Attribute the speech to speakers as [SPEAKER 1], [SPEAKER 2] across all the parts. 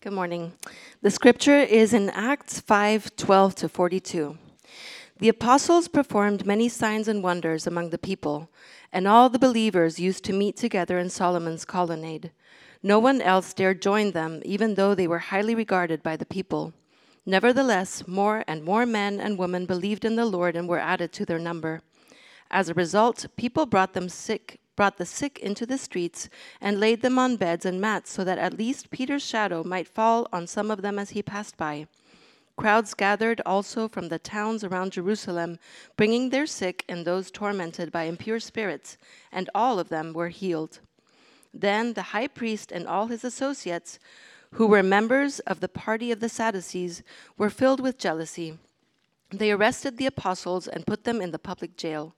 [SPEAKER 1] Good morning. The scripture is in Acts 5 12 to 42. The apostles performed many signs and wonders among the people, and all the believers used to meet together in Solomon's colonnade. No one else dared join them, even though they were highly regarded by the people. Nevertheless, more and more men and women believed in the Lord and were added to their number. As a result, people brought them sick brought the sick into the streets and laid them on beds and mats so that at least Peter's shadow might fall on some of them as he passed by. Crowds gathered also from the towns around Jerusalem, bringing their sick and those tormented by impure spirits, and all of them were healed. Then the high priest and all his associates, who were members of the party of the Sadducees, were filled with jealousy. They arrested the apostles and put them in the public jail.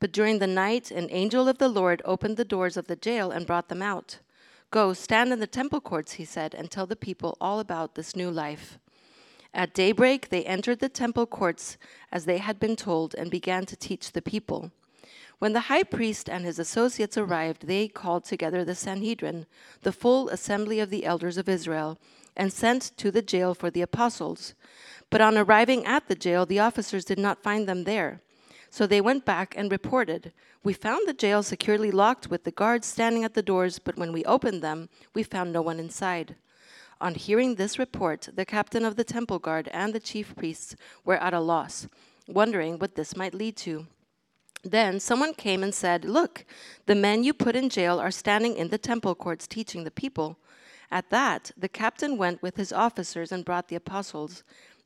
[SPEAKER 1] But during the night, an angel of the Lord opened the doors of the jail and brought them out. Go, stand in the temple courts, he said, and tell the people all about this new life. At daybreak, they entered the temple courts as they had been told and began to teach the people. When the high priest and his associates arrived, they called together the Sanhedrin, the full assembly of the elders of Israel, and sent to the jail for the apostles. But on arriving at the jail, the officers did not find them there. So they went back and reported. We found the jail securely locked with the guards standing at the doors, but when we opened them, we found no one inside. On hearing this report, the captain of the temple guard and the chief priests were at a loss, wondering what this might lead to. Then someone came and said, Look, the men you put in jail are standing in the temple courts teaching the people. At that, the captain went with his officers and brought the apostles.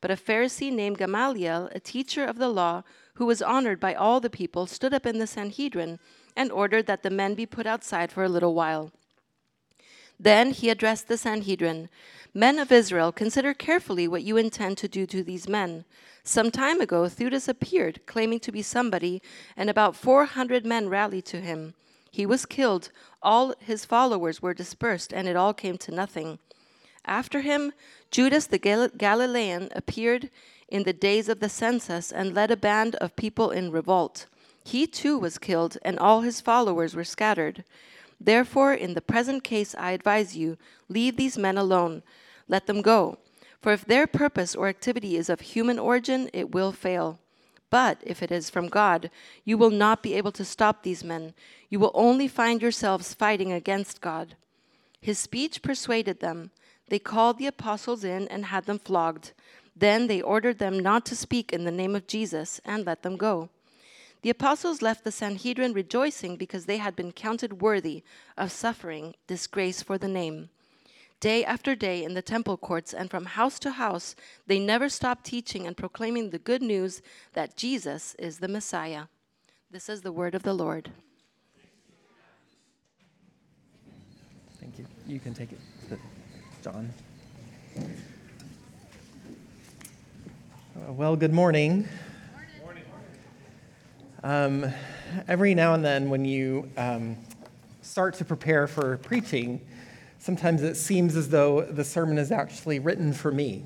[SPEAKER 1] But a Pharisee named Gamaliel, a teacher of the law, who was honored by all the people, stood up in the Sanhedrin and ordered that the men be put outside for a little while. Then he addressed the Sanhedrin Men of Israel, consider carefully what you intend to do to these men. Some time ago, Theudas appeared, claiming to be somebody, and about 400 men rallied to him. He was killed, all his followers were dispersed, and it all came to nothing. After him, Judas the Gal- Galilean appeared in the days of the census and led a band of people in revolt. He too was killed, and all his followers were scattered. Therefore, in the present case, I advise you leave these men alone, let them go. For if their purpose or activity is of human origin, it will fail. But if it is from God, you will not be able to stop these men. You will only find yourselves fighting against God. His speech persuaded them. They called the apostles in and had them flogged. Then they ordered them not to speak in the name of Jesus and let them go. The apostles left the Sanhedrin rejoicing because they had been counted worthy of suffering disgrace for the name. Day after day in the temple courts and from house to house, they never stopped teaching and proclaiming the good news that Jesus is the Messiah. This is the word of the Lord.
[SPEAKER 2] Thank you. You can take it. John. Uh, well, good morning. Um, every now and then, when you um, start to prepare for preaching, sometimes it seems as though the sermon is actually written for me.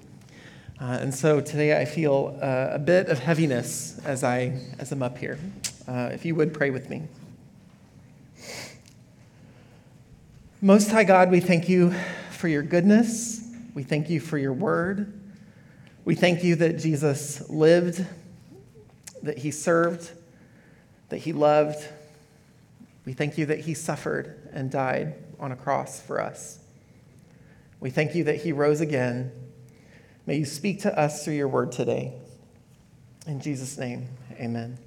[SPEAKER 2] Uh, and so today I feel uh, a bit of heaviness as, I, as I'm up here. Uh, if you would pray with me. Most High God, we thank you for your goodness. We thank you for your word. We thank you that Jesus lived, that he served, that he loved. We thank you that he suffered and died on a cross for us. We thank you that he rose again. May you speak to us through your word today. In Jesus' name, amen.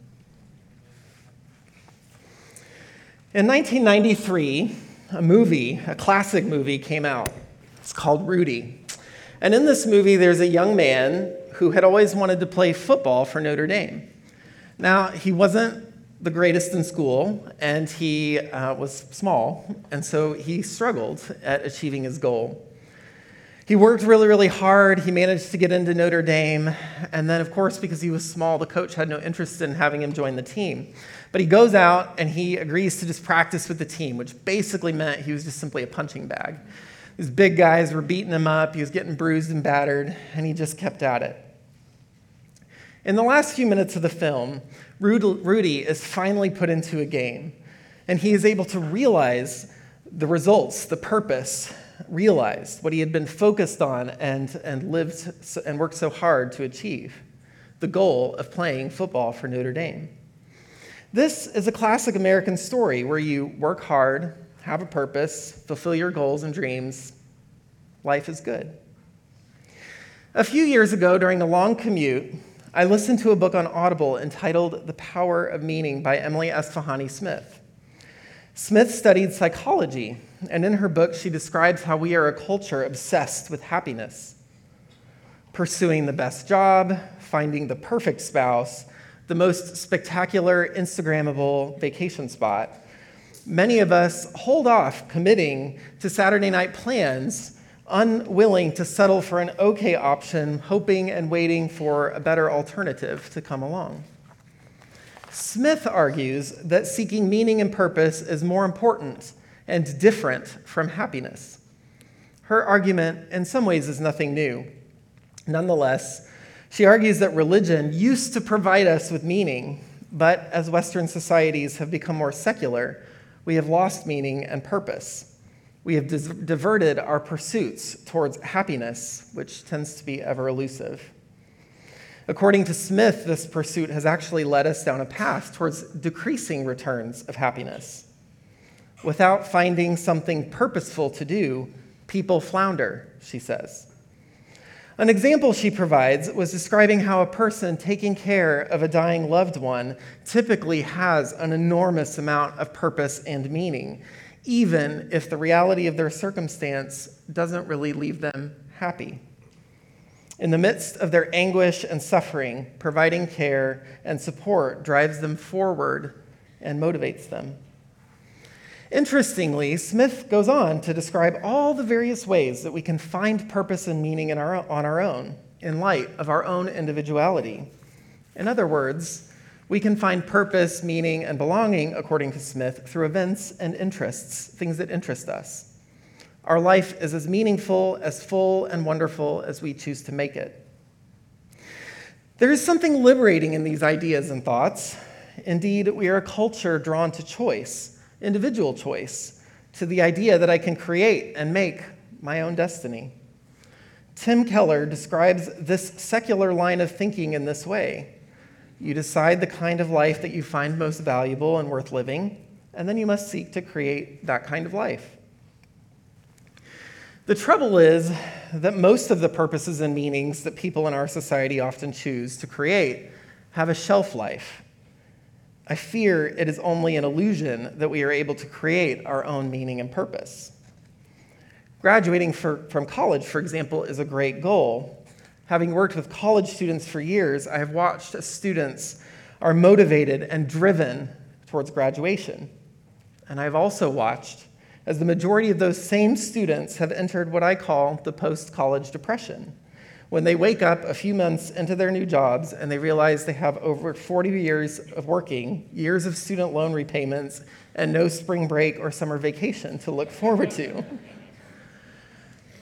[SPEAKER 2] In 1993, a movie, a classic movie, came out. It's called Rudy. And in this movie, there's a young man who had always wanted to play football for Notre Dame. Now, he wasn't the greatest in school, and he uh, was small, and so he struggled at achieving his goal. He worked really, really hard. He managed to get into Notre Dame. And then, of course, because he was small, the coach had no interest in having him join the team. But he goes out and he agrees to just practice with the team, which basically meant he was just simply a punching bag. These big guys were beating him up, he was getting bruised and battered, and he just kept at it. In the last few minutes of the film, Rudy is finally put into a game, and he is able to realize the results, the purpose, realized what he had been focused on and, and lived and worked so hard to achieve the goal of playing football for Notre Dame. This is a classic American story where you work hard, have a purpose, fulfill your goals and dreams. Life is good. A few years ago, during a long commute, I listened to a book on Audible entitled The Power of Meaning by Emily Esfahani Smith. Smith studied psychology, and in her book, she describes how we are a culture obsessed with happiness, pursuing the best job, finding the perfect spouse, the most spectacular Instagrammable vacation spot. Many of us hold off committing to Saturday night plans, unwilling to settle for an okay option, hoping and waiting for a better alternative to come along. Smith argues that seeking meaning and purpose is more important and different from happiness. Her argument, in some ways, is nothing new. Nonetheless, she argues that religion used to provide us with meaning, but as Western societies have become more secular, we have lost meaning and purpose. We have diverted our pursuits towards happiness, which tends to be ever elusive. According to Smith, this pursuit has actually led us down a path towards decreasing returns of happiness. Without finding something purposeful to do, people flounder, she says. An example she provides was describing how a person taking care of a dying loved one typically has an enormous amount of purpose and meaning, even if the reality of their circumstance doesn't really leave them happy. In the midst of their anguish and suffering, providing care and support drives them forward and motivates them. Interestingly, Smith goes on to describe all the various ways that we can find purpose and meaning in our, on our own, in light of our own individuality. In other words, we can find purpose, meaning, and belonging, according to Smith, through events and interests, things that interest us. Our life is as meaningful, as full, and wonderful as we choose to make it. There is something liberating in these ideas and thoughts. Indeed, we are a culture drawn to choice, individual choice, to the idea that I can create and make my own destiny. Tim Keller describes this secular line of thinking in this way You decide the kind of life that you find most valuable and worth living, and then you must seek to create that kind of life. The trouble is that most of the purposes and meanings that people in our society often choose to create have a shelf life. I fear it is only an illusion that we are able to create our own meaning and purpose. Graduating for, from college, for example, is a great goal. Having worked with college students for years, I have watched as students are motivated and driven towards graduation. And I've also watched as the majority of those same students have entered what I call the post college depression. When they wake up a few months into their new jobs and they realize they have over 40 years of working, years of student loan repayments, and no spring break or summer vacation to look forward to.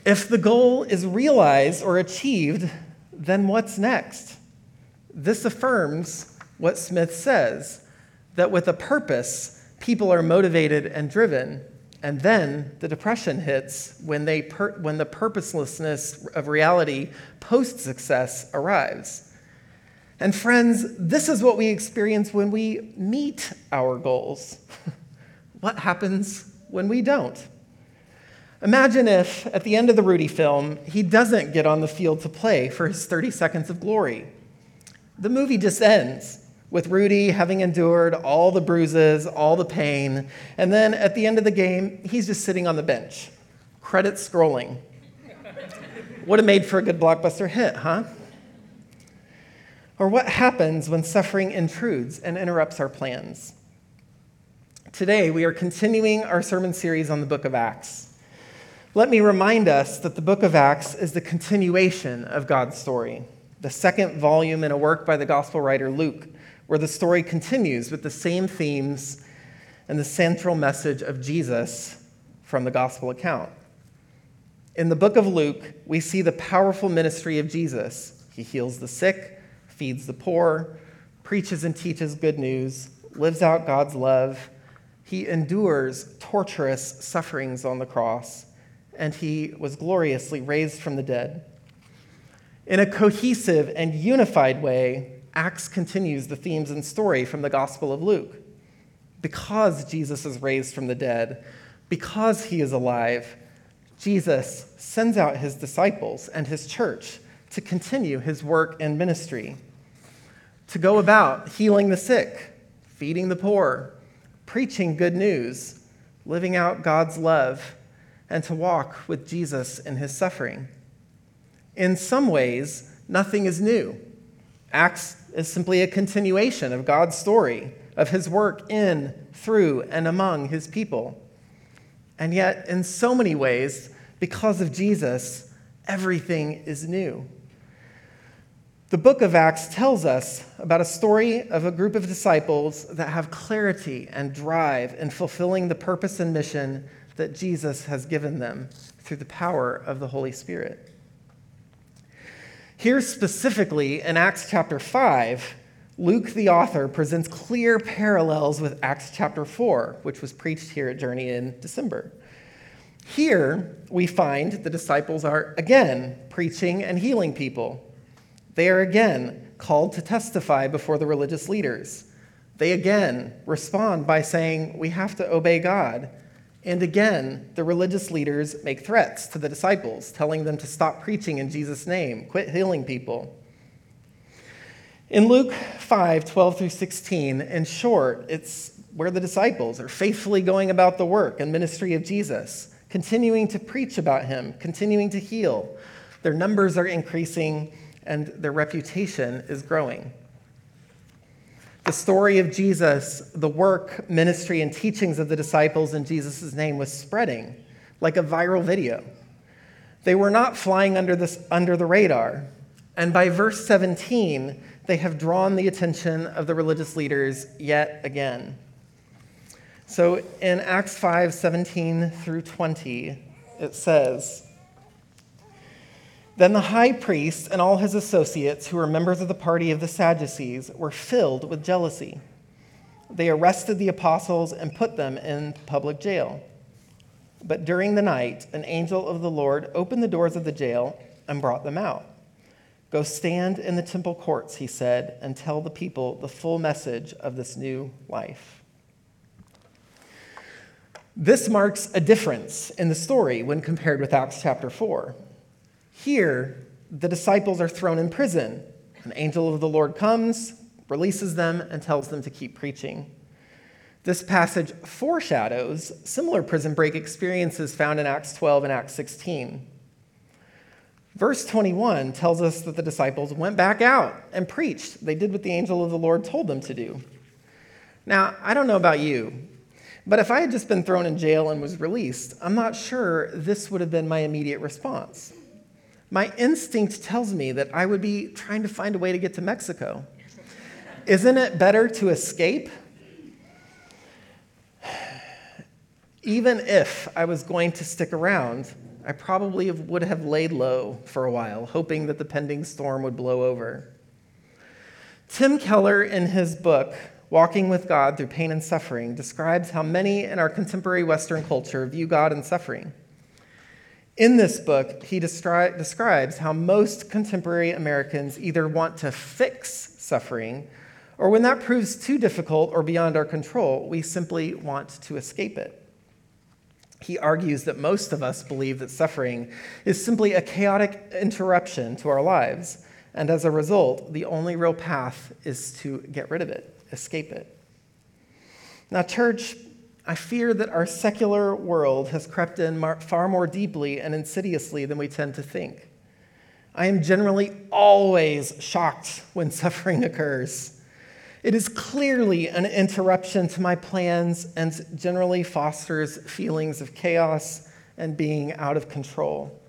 [SPEAKER 2] if the goal is realized or achieved, then what's next? This affirms what Smith says that with a purpose, people are motivated and driven and then the depression hits when, they per- when the purposelessness of reality post success arrives. And friends, this is what we experience when we meet our goals. what happens when we don't? Imagine if, at the end of the Rudy film, he doesn't get on the field to play for his 30 seconds of glory. The movie just ends. With Rudy having endured all the bruises, all the pain, and then at the end of the game, he's just sitting on the bench, credit scrolling. Would have made for a good blockbuster hit, huh? Or what happens when suffering intrudes and interrupts our plans? Today, we are continuing our sermon series on the book of Acts. Let me remind us that the book of Acts is the continuation of God's story, the second volume in a work by the gospel writer Luke where the story continues with the same themes and the central message of Jesus from the gospel account. In the book of Luke, we see the powerful ministry of Jesus. He heals the sick, feeds the poor, preaches and teaches good news, lives out God's love. He endures torturous sufferings on the cross, and he was gloriously raised from the dead. In a cohesive and unified way, Acts continues the themes and story from the Gospel of Luke. Because Jesus is raised from the dead, because he is alive, Jesus sends out his disciples and his church to continue his work and ministry, to go about healing the sick, feeding the poor, preaching good news, living out God's love, and to walk with Jesus in his suffering. In some ways, nothing is new. Acts is simply a continuation of God's story, of his work in, through, and among his people. And yet, in so many ways, because of Jesus, everything is new. The book of Acts tells us about a story of a group of disciples that have clarity and drive in fulfilling the purpose and mission that Jesus has given them through the power of the Holy Spirit. Here, specifically in Acts chapter 5, Luke, the author, presents clear parallels with Acts chapter 4, which was preached here at Journey in December. Here, we find the disciples are again preaching and healing people. They are again called to testify before the religious leaders. They again respond by saying, We have to obey God. And again, the religious leaders make threats to the disciples, telling them to stop preaching in Jesus' name, quit healing people. In Luke 5 12 through 16, in short, it's where the disciples are faithfully going about the work and ministry of Jesus, continuing to preach about him, continuing to heal. Their numbers are increasing and their reputation is growing. The story of Jesus, the work, ministry, and teachings of the disciples in Jesus' name was spreading like a viral video. They were not flying under, this, under the radar. And by verse 17, they have drawn the attention of the religious leaders yet again. So in Acts 5 17 through 20, it says, then the high priest and all his associates, who were members of the party of the Sadducees, were filled with jealousy. They arrested the apostles and put them in public jail. But during the night, an angel of the Lord opened the doors of the jail and brought them out. Go stand in the temple courts, he said, and tell the people the full message of this new life. This marks a difference in the story when compared with Acts chapter 4. Here, the disciples are thrown in prison. An angel of the Lord comes, releases them, and tells them to keep preaching. This passage foreshadows similar prison break experiences found in Acts 12 and Acts 16. Verse 21 tells us that the disciples went back out and preached. They did what the angel of the Lord told them to do. Now, I don't know about you, but if I had just been thrown in jail and was released, I'm not sure this would have been my immediate response my instinct tells me that I would be trying to find a way to get to Mexico. Isn't it better to escape? Even if I was going to stick around, I probably would have laid low for a while, hoping that the pending storm would blow over. Tim Keller, in his book, Walking with God Through Pain and Suffering, describes how many in our contemporary Western culture view God and suffering. In this book, he describes how most contemporary Americans either want to fix suffering, or when that proves too difficult or beyond our control, we simply want to escape it. He argues that most of us believe that suffering is simply a chaotic interruption to our lives, And as a result, the only real path is to get rid of it, escape it. Now, church, I fear that our secular world has crept in far more deeply and insidiously than we tend to think. I am generally always shocked when suffering occurs. It is clearly an interruption to my plans and generally fosters feelings of chaos and being out of control.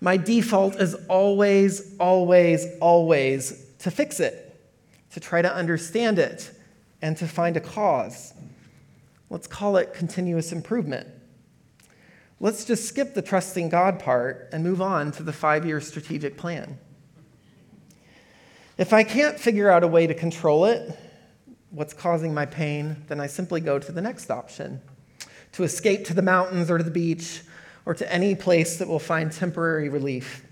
[SPEAKER 2] My default is always, always, always to fix it, to try to understand it, and to find a cause. Let's call it continuous improvement. Let's just skip the trusting God part and move on to the five year strategic plan. If I can't figure out a way to control it, what's causing my pain, then I simply go to the next option to escape to the mountains or to the beach or to any place that will find temporary relief.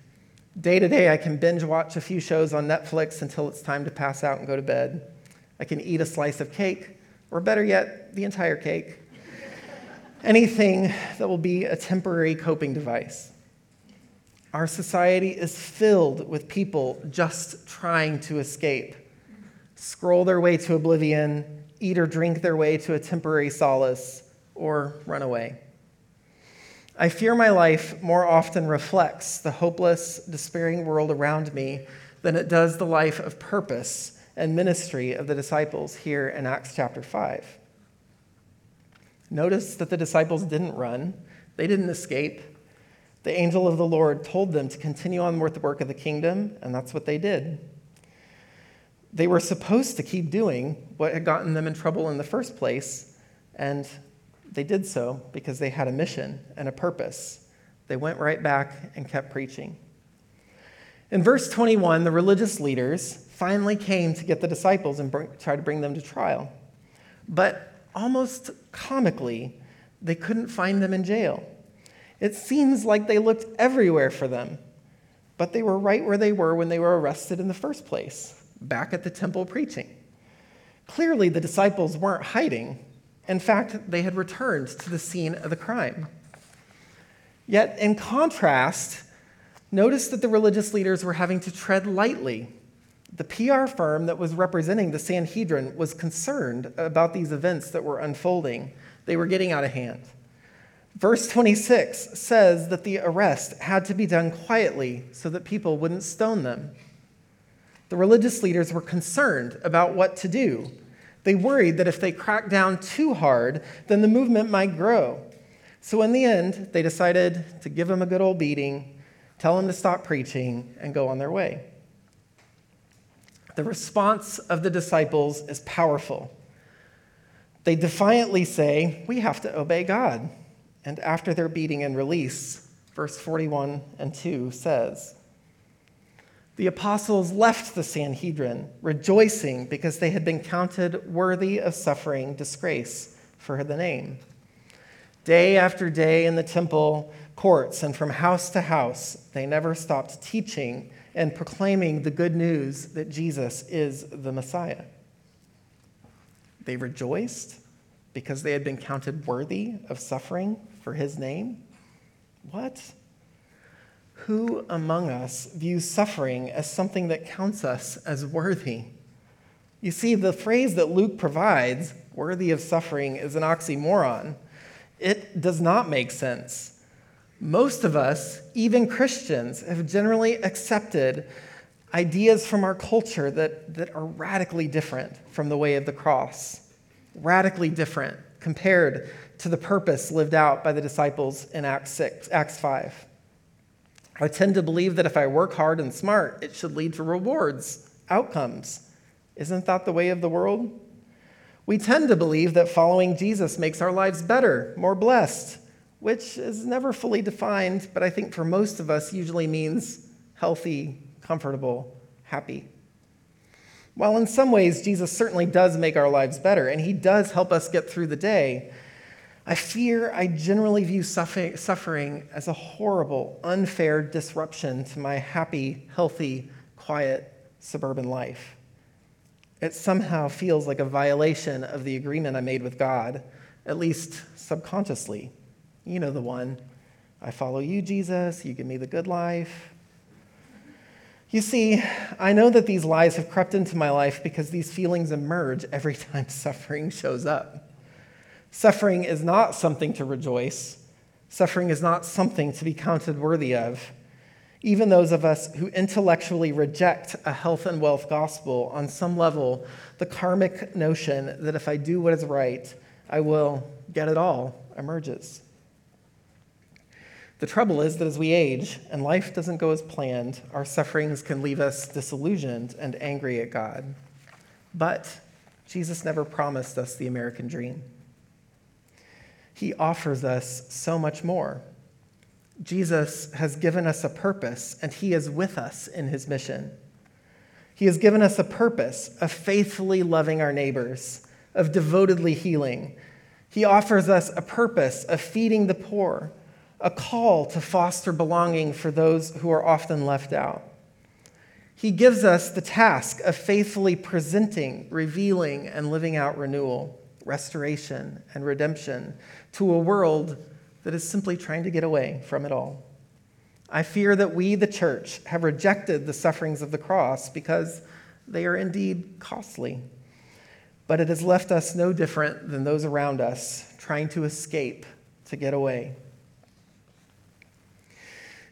[SPEAKER 2] Day to day, I can binge watch a few shows on Netflix until it's time to pass out and go to bed. I can eat a slice of cake, or better yet, the entire cake. Anything that will be a temporary coping device. Our society is filled with people just trying to escape, scroll their way to oblivion, eat or drink their way to a temporary solace, or run away. I fear my life more often reflects the hopeless, despairing world around me than it does the life of purpose and ministry of the disciples here in Acts chapter 5. Notice that the disciples didn't run, they didn't escape. The angel of the Lord told them to continue on with the work of the kingdom, and that's what they did. They were supposed to keep doing what had gotten them in trouble in the first place, and they did so because they had a mission and a purpose. They went right back and kept preaching. In verse 21, the religious leaders finally came to get the disciples and bring, try to bring them to trial. But almost comically, they couldn't find them in jail. It seems like they looked everywhere for them, but they were right where they were when they were arrested in the first place, back at the temple preaching. Clearly, the disciples weren't hiding. In fact, they had returned to the scene of the crime. Yet, in contrast, notice that the religious leaders were having to tread lightly. The PR firm that was representing the Sanhedrin was concerned about these events that were unfolding. They were getting out of hand. Verse 26 says that the arrest had to be done quietly so that people wouldn't stone them. The religious leaders were concerned about what to do. They worried that if they cracked down too hard, then the movement might grow. So, in the end, they decided to give him a good old beating, tell him to stop preaching, and go on their way. The response of the disciples is powerful. They defiantly say, We have to obey God and after their beating and release, verse 41 and 2 says, The apostles left the Sanhedrin, rejoicing because they had been counted worthy of suffering disgrace for the name. Day after day in the temple courts and from house to house, they never stopped teaching and proclaiming the good news that Jesus is the Messiah. They rejoiced because they had been counted worthy of suffering for his name? What? Who among us views suffering as something that counts us as worthy? You see, the phrase that Luke provides, worthy of suffering, is an oxymoron. It does not make sense. Most of us, even Christians, have generally accepted ideas from our culture that, that are radically different from the way of the cross, radically different compared to the purpose lived out by the disciples in Acts 6, Acts 5. I tend to believe that if I work hard and smart, it should lead to rewards, outcomes. Isn't that the way of the world? We tend to believe that following Jesus makes our lives better, more blessed, which is never fully defined, but I think for most of us usually means healthy, comfortable, happy. While in some ways Jesus certainly does make our lives better, and he does help us get through the day, I fear I generally view suffering as a horrible, unfair disruption to my happy, healthy, quiet suburban life. It somehow feels like a violation of the agreement I made with God, at least subconsciously. You know the one. I follow you, Jesus. You give me the good life. You see, I know that these lies have crept into my life because these feelings emerge every time suffering shows up. Suffering is not something to rejoice. Suffering is not something to be counted worthy of. Even those of us who intellectually reject a health and wealth gospel, on some level, the karmic notion that if I do what is right, I will get it all emerges. The trouble is that as we age and life doesn't go as planned, our sufferings can leave us disillusioned and angry at God. But Jesus never promised us the American dream. He offers us so much more. Jesus has given us a purpose, and He is with us in His mission. He has given us a purpose of faithfully loving our neighbors, of devotedly healing. He offers us a purpose of feeding the poor, a call to foster belonging for those who are often left out. He gives us the task of faithfully presenting, revealing, and living out renewal, restoration, and redemption to a world that is simply trying to get away from it all. I fear that we, the church, have rejected the sufferings of the cross because they are indeed costly. But it has left us no different than those around us trying to escape, to get away.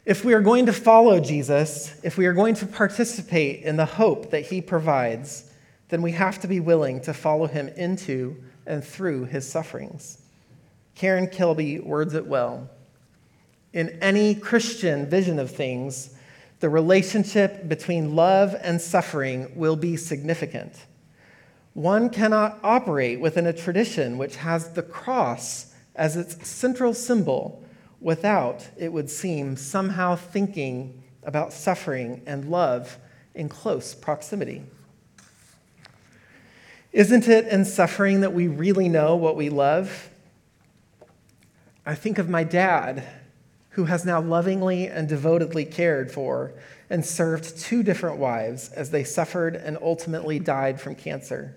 [SPEAKER 2] If we are going to follow Jesus, if we are going to participate in the hope that he provides, then we have to be willing to follow him into and through his sufferings. Karen Kilby words it well. In any Christian vision of things, the relationship between love and suffering will be significant. One cannot operate within a tradition which has the cross as its central symbol without, it would seem, somehow thinking about suffering and love in close proximity. Isn't it in suffering that we really know what we love I think of my dad, who has now lovingly and devotedly cared for and served two different wives as they suffered and ultimately died from cancer.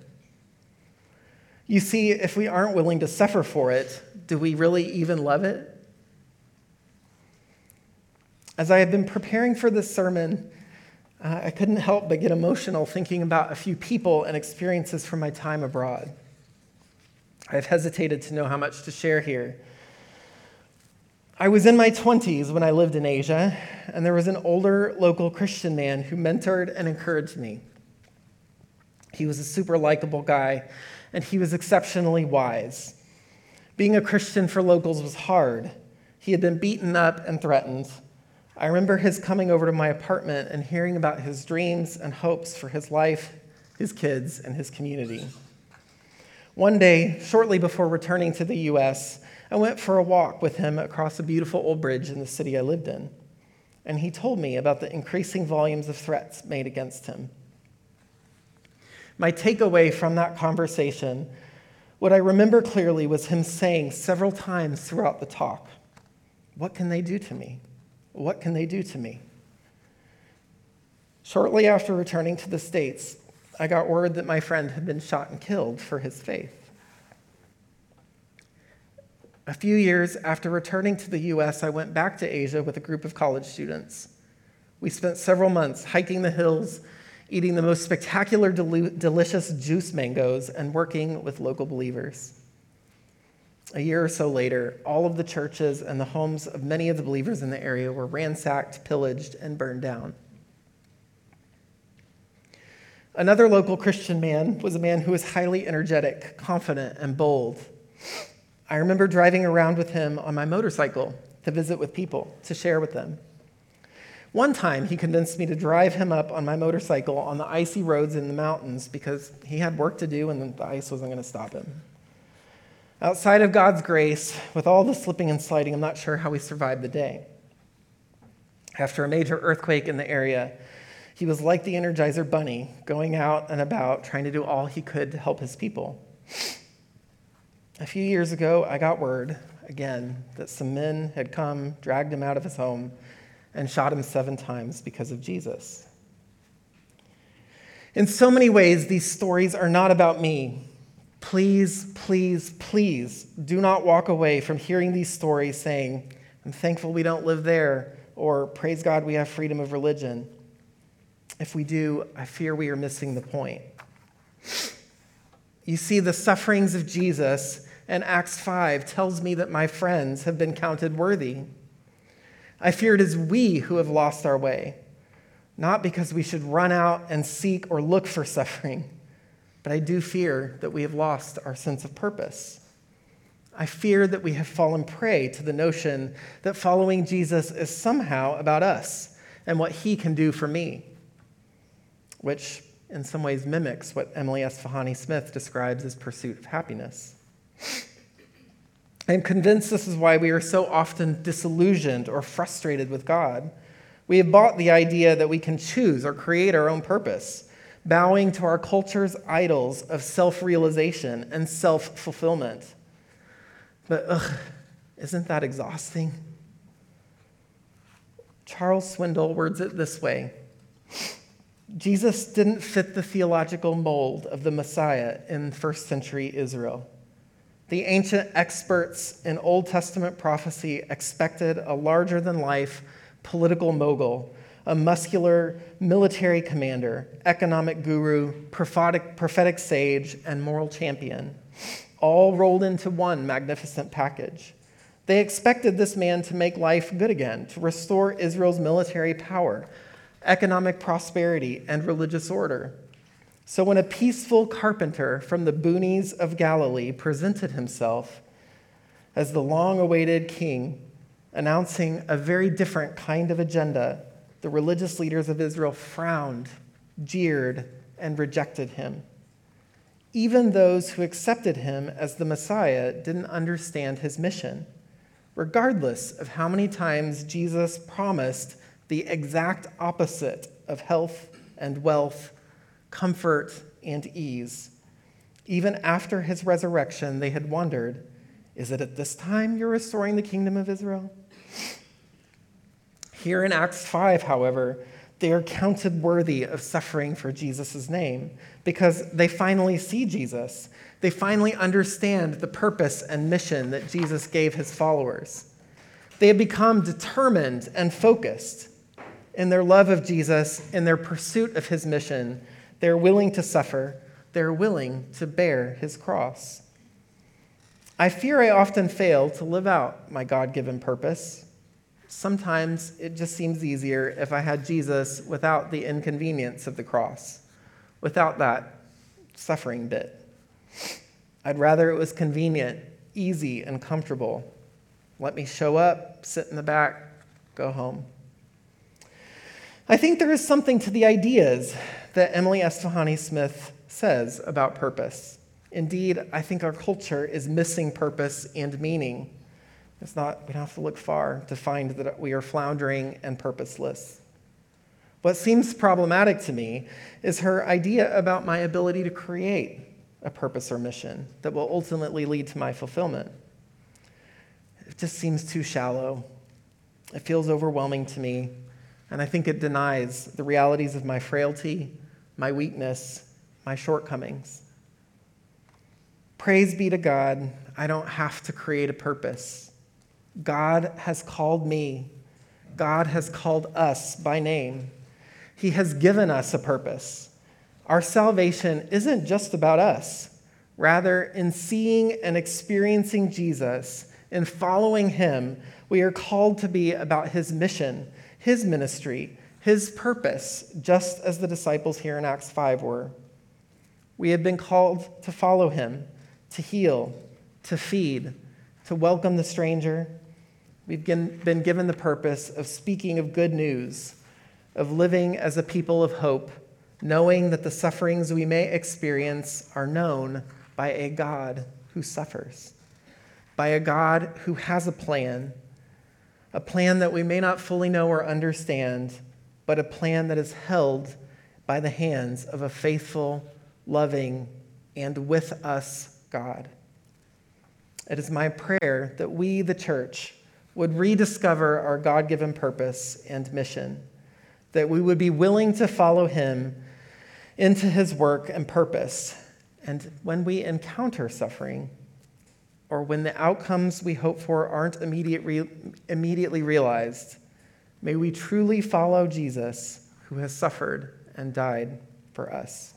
[SPEAKER 2] You see, if we aren't willing to suffer for it, do we really even love it? As I have been preparing for this sermon, uh, I couldn't help but get emotional thinking about a few people and experiences from my time abroad. I've hesitated to know how much to share here I was in my 20s when I lived in Asia, and there was an older local Christian man who mentored and encouraged me. He was a super likable guy, and he was exceptionally wise. Being a Christian for locals was hard. He had been beaten up and threatened. I remember his coming over to my apartment and hearing about his dreams and hopes for his life, his kids, and his community. One day, shortly before returning to the U.S., I went for a walk with him across a beautiful old bridge in the city I lived in, and he told me about the increasing volumes of threats made against him. My takeaway from that conversation, what I remember clearly was him saying several times throughout the talk, What can they do to me? What can they do to me? Shortly after returning to the States, I got word that my friend had been shot and killed for his faith. A few years after returning to the US, I went back to Asia with a group of college students. We spent several months hiking the hills, eating the most spectacular, delicious juice mangoes, and working with local believers. A year or so later, all of the churches and the homes of many of the believers in the area were ransacked, pillaged, and burned down. Another local Christian man was a man who was highly energetic, confident, and bold. I remember driving around with him on my motorcycle to visit with people, to share with them. One time, he convinced me to drive him up on my motorcycle on the icy roads in the mountains because he had work to do and the ice wasn't going to stop him. Outside of God's grace, with all the slipping and sliding, I'm not sure how we survived the day. After a major earthquake in the area, he was like the Energizer Bunny, going out and about trying to do all he could to help his people. A few years ago, I got word again that some men had come, dragged him out of his home, and shot him seven times because of Jesus. In so many ways, these stories are not about me. Please, please, please do not walk away from hearing these stories saying, I'm thankful we don't live there, or praise God we have freedom of religion. If we do, I fear we are missing the point. You see, the sufferings of Jesus and Acts 5 tells me that my friends have been counted worthy. I fear it is we who have lost our way, not because we should run out and seek or look for suffering, but I do fear that we have lost our sense of purpose. I fear that we have fallen prey to the notion that following Jesus is somehow about us and what he can do for me, which in some ways mimics what Emily Esfahani Smith describes as pursuit of happiness. I am convinced this is why we are so often disillusioned or frustrated with God. We have bought the idea that we can choose or create our own purpose, bowing to our culture's idols of self realization and self fulfillment. But ugh, isn't that exhausting? Charles Swindoll words it this way Jesus didn't fit the theological mold of the Messiah in first century Israel. The ancient experts in Old Testament prophecy expected a larger than life political mogul, a muscular military commander, economic guru, prophetic, prophetic sage, and moral champion, all rolled into one magnificent package. They expected this man to make life good again, to restore Israel's military power, economic prosperity, and religious order. So when a peaceful carpenter from the boonies of Galilee presented himself as the long awaited king, announcing a very different kind of agenda, the religious leaders of Israel frowned, jeered, and rejected him. Even those who accepted him as the Messiah didn't understand his mission, regardless of how many times Jesus promised the exact opposite of health and wealth comfort, and ease. Even after his resurrection, they had wondered is it at this time you're restoring the kingdom of Israel? Here in Acts 5, however, they are counted worthy of suffering for Jesus' name because they finally see Jesus. They finally understand the purpose and mission that Jesus gave his followers. They have become determined and focused in their love of Jesus, in their pursuit of his mission, they're willing to suffer. They're willing to bear his cross. I fear I often fail to live out my God given purpose. Sometimes it just seems easier if I had Jesus without the inconvenience of the cross, without that suffering bit. I'd rather it was convenient, easy, and comfortable. Let me show up, sit in the back, go home. I think there is something to the ideas that Emily Esfahani Smith says about purpose. Indeed, I think our culture is missing purpose and meaning. It's not, we don't have to look far to find that we are floundering and purposeless. What seems problematic to me is her idea about my ability to create a purpose or mission that will ultimately lead to my fulfillment. It just seems too shallow. It feels overwhelming to me, and I think it denies the realities of my frailty my weakness, my shortcomings. Praise be to God, I don't have to create a purpose. God has called me, God has called us by name. He has given us a purpose. Our salvation isn't just about us. Rather, in seeing and experiencing Jesus, in following him, we are called to be about his mission, his ministry, his purpose, just as the disciples here in Acts 5 were. We have been called to follow him, to heal, to feed, to welcome the stranger. We've been given the purpose of speaking of good news, of living as a people of hope, knowing that the sufferings we may experience are known by a God who suffers, by a God who has a plan, a plan that we may not fully know or understand but a plan that is held by the hands of a faithful, loving, and with us God. It is my prayer that we, the church, would rediscover our God given purpose and mission, that we would be willing to follow Him into His work and purpose. And when we encounter suffering, or when the outcomes we hope for aren't immediate re- immediately realized, May we truly follow Jesus, who has suffered and died for us.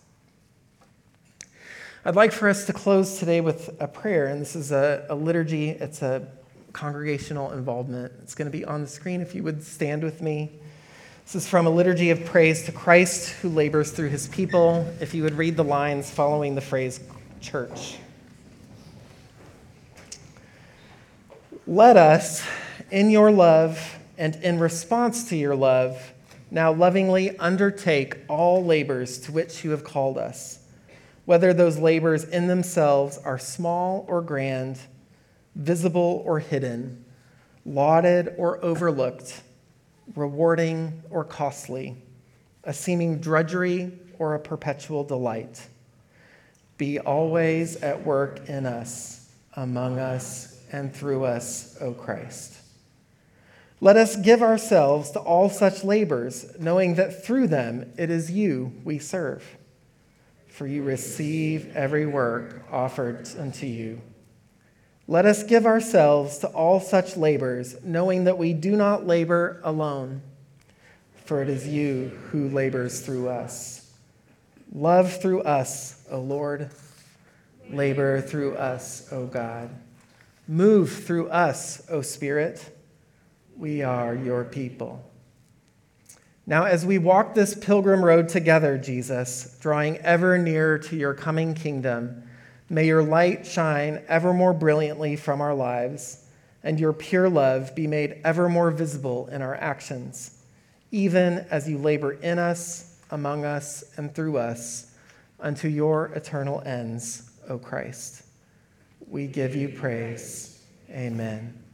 [SPEAKER 2] I'd like for us to close today with a prayer, and this is a, a liturgy, it's a congregational involvement. It's going to be on the screen if you would stand with me. This is from a liturgy of praise to Christ who labors through his people. If you would read the lines following the phrase church. Let us, in your love and in response to your love, now lovingly undertake all labors to which you have called us, whether those labors in themselves are small or grand, visible or hidden, lauded or overlooked, rewarding or costly, a seeming drudgery or a perpetual delight. Be always at work in us, among us, and through us, O Christ. Let us give ourselves to all such labors, knowing that through them it is you we serve. For you receive every work offered unto you. Let us give ourselves to all such labors, knowing that we do not labor alone, for it is you who labors through us. Love through us, O Lord. Labor through us, O God. Move through us, O Spirit we are your people. Now, as we walk this pilgrim road together, Jesus, drawing ever nearer to your coming kingdom, may your light shine ever more brilliantly from our lives, and your pure love be made ever more visible in our actions, even as you labor in us, among us, and through us, unto your eternal ends, O Christ. We give you praise. Amen.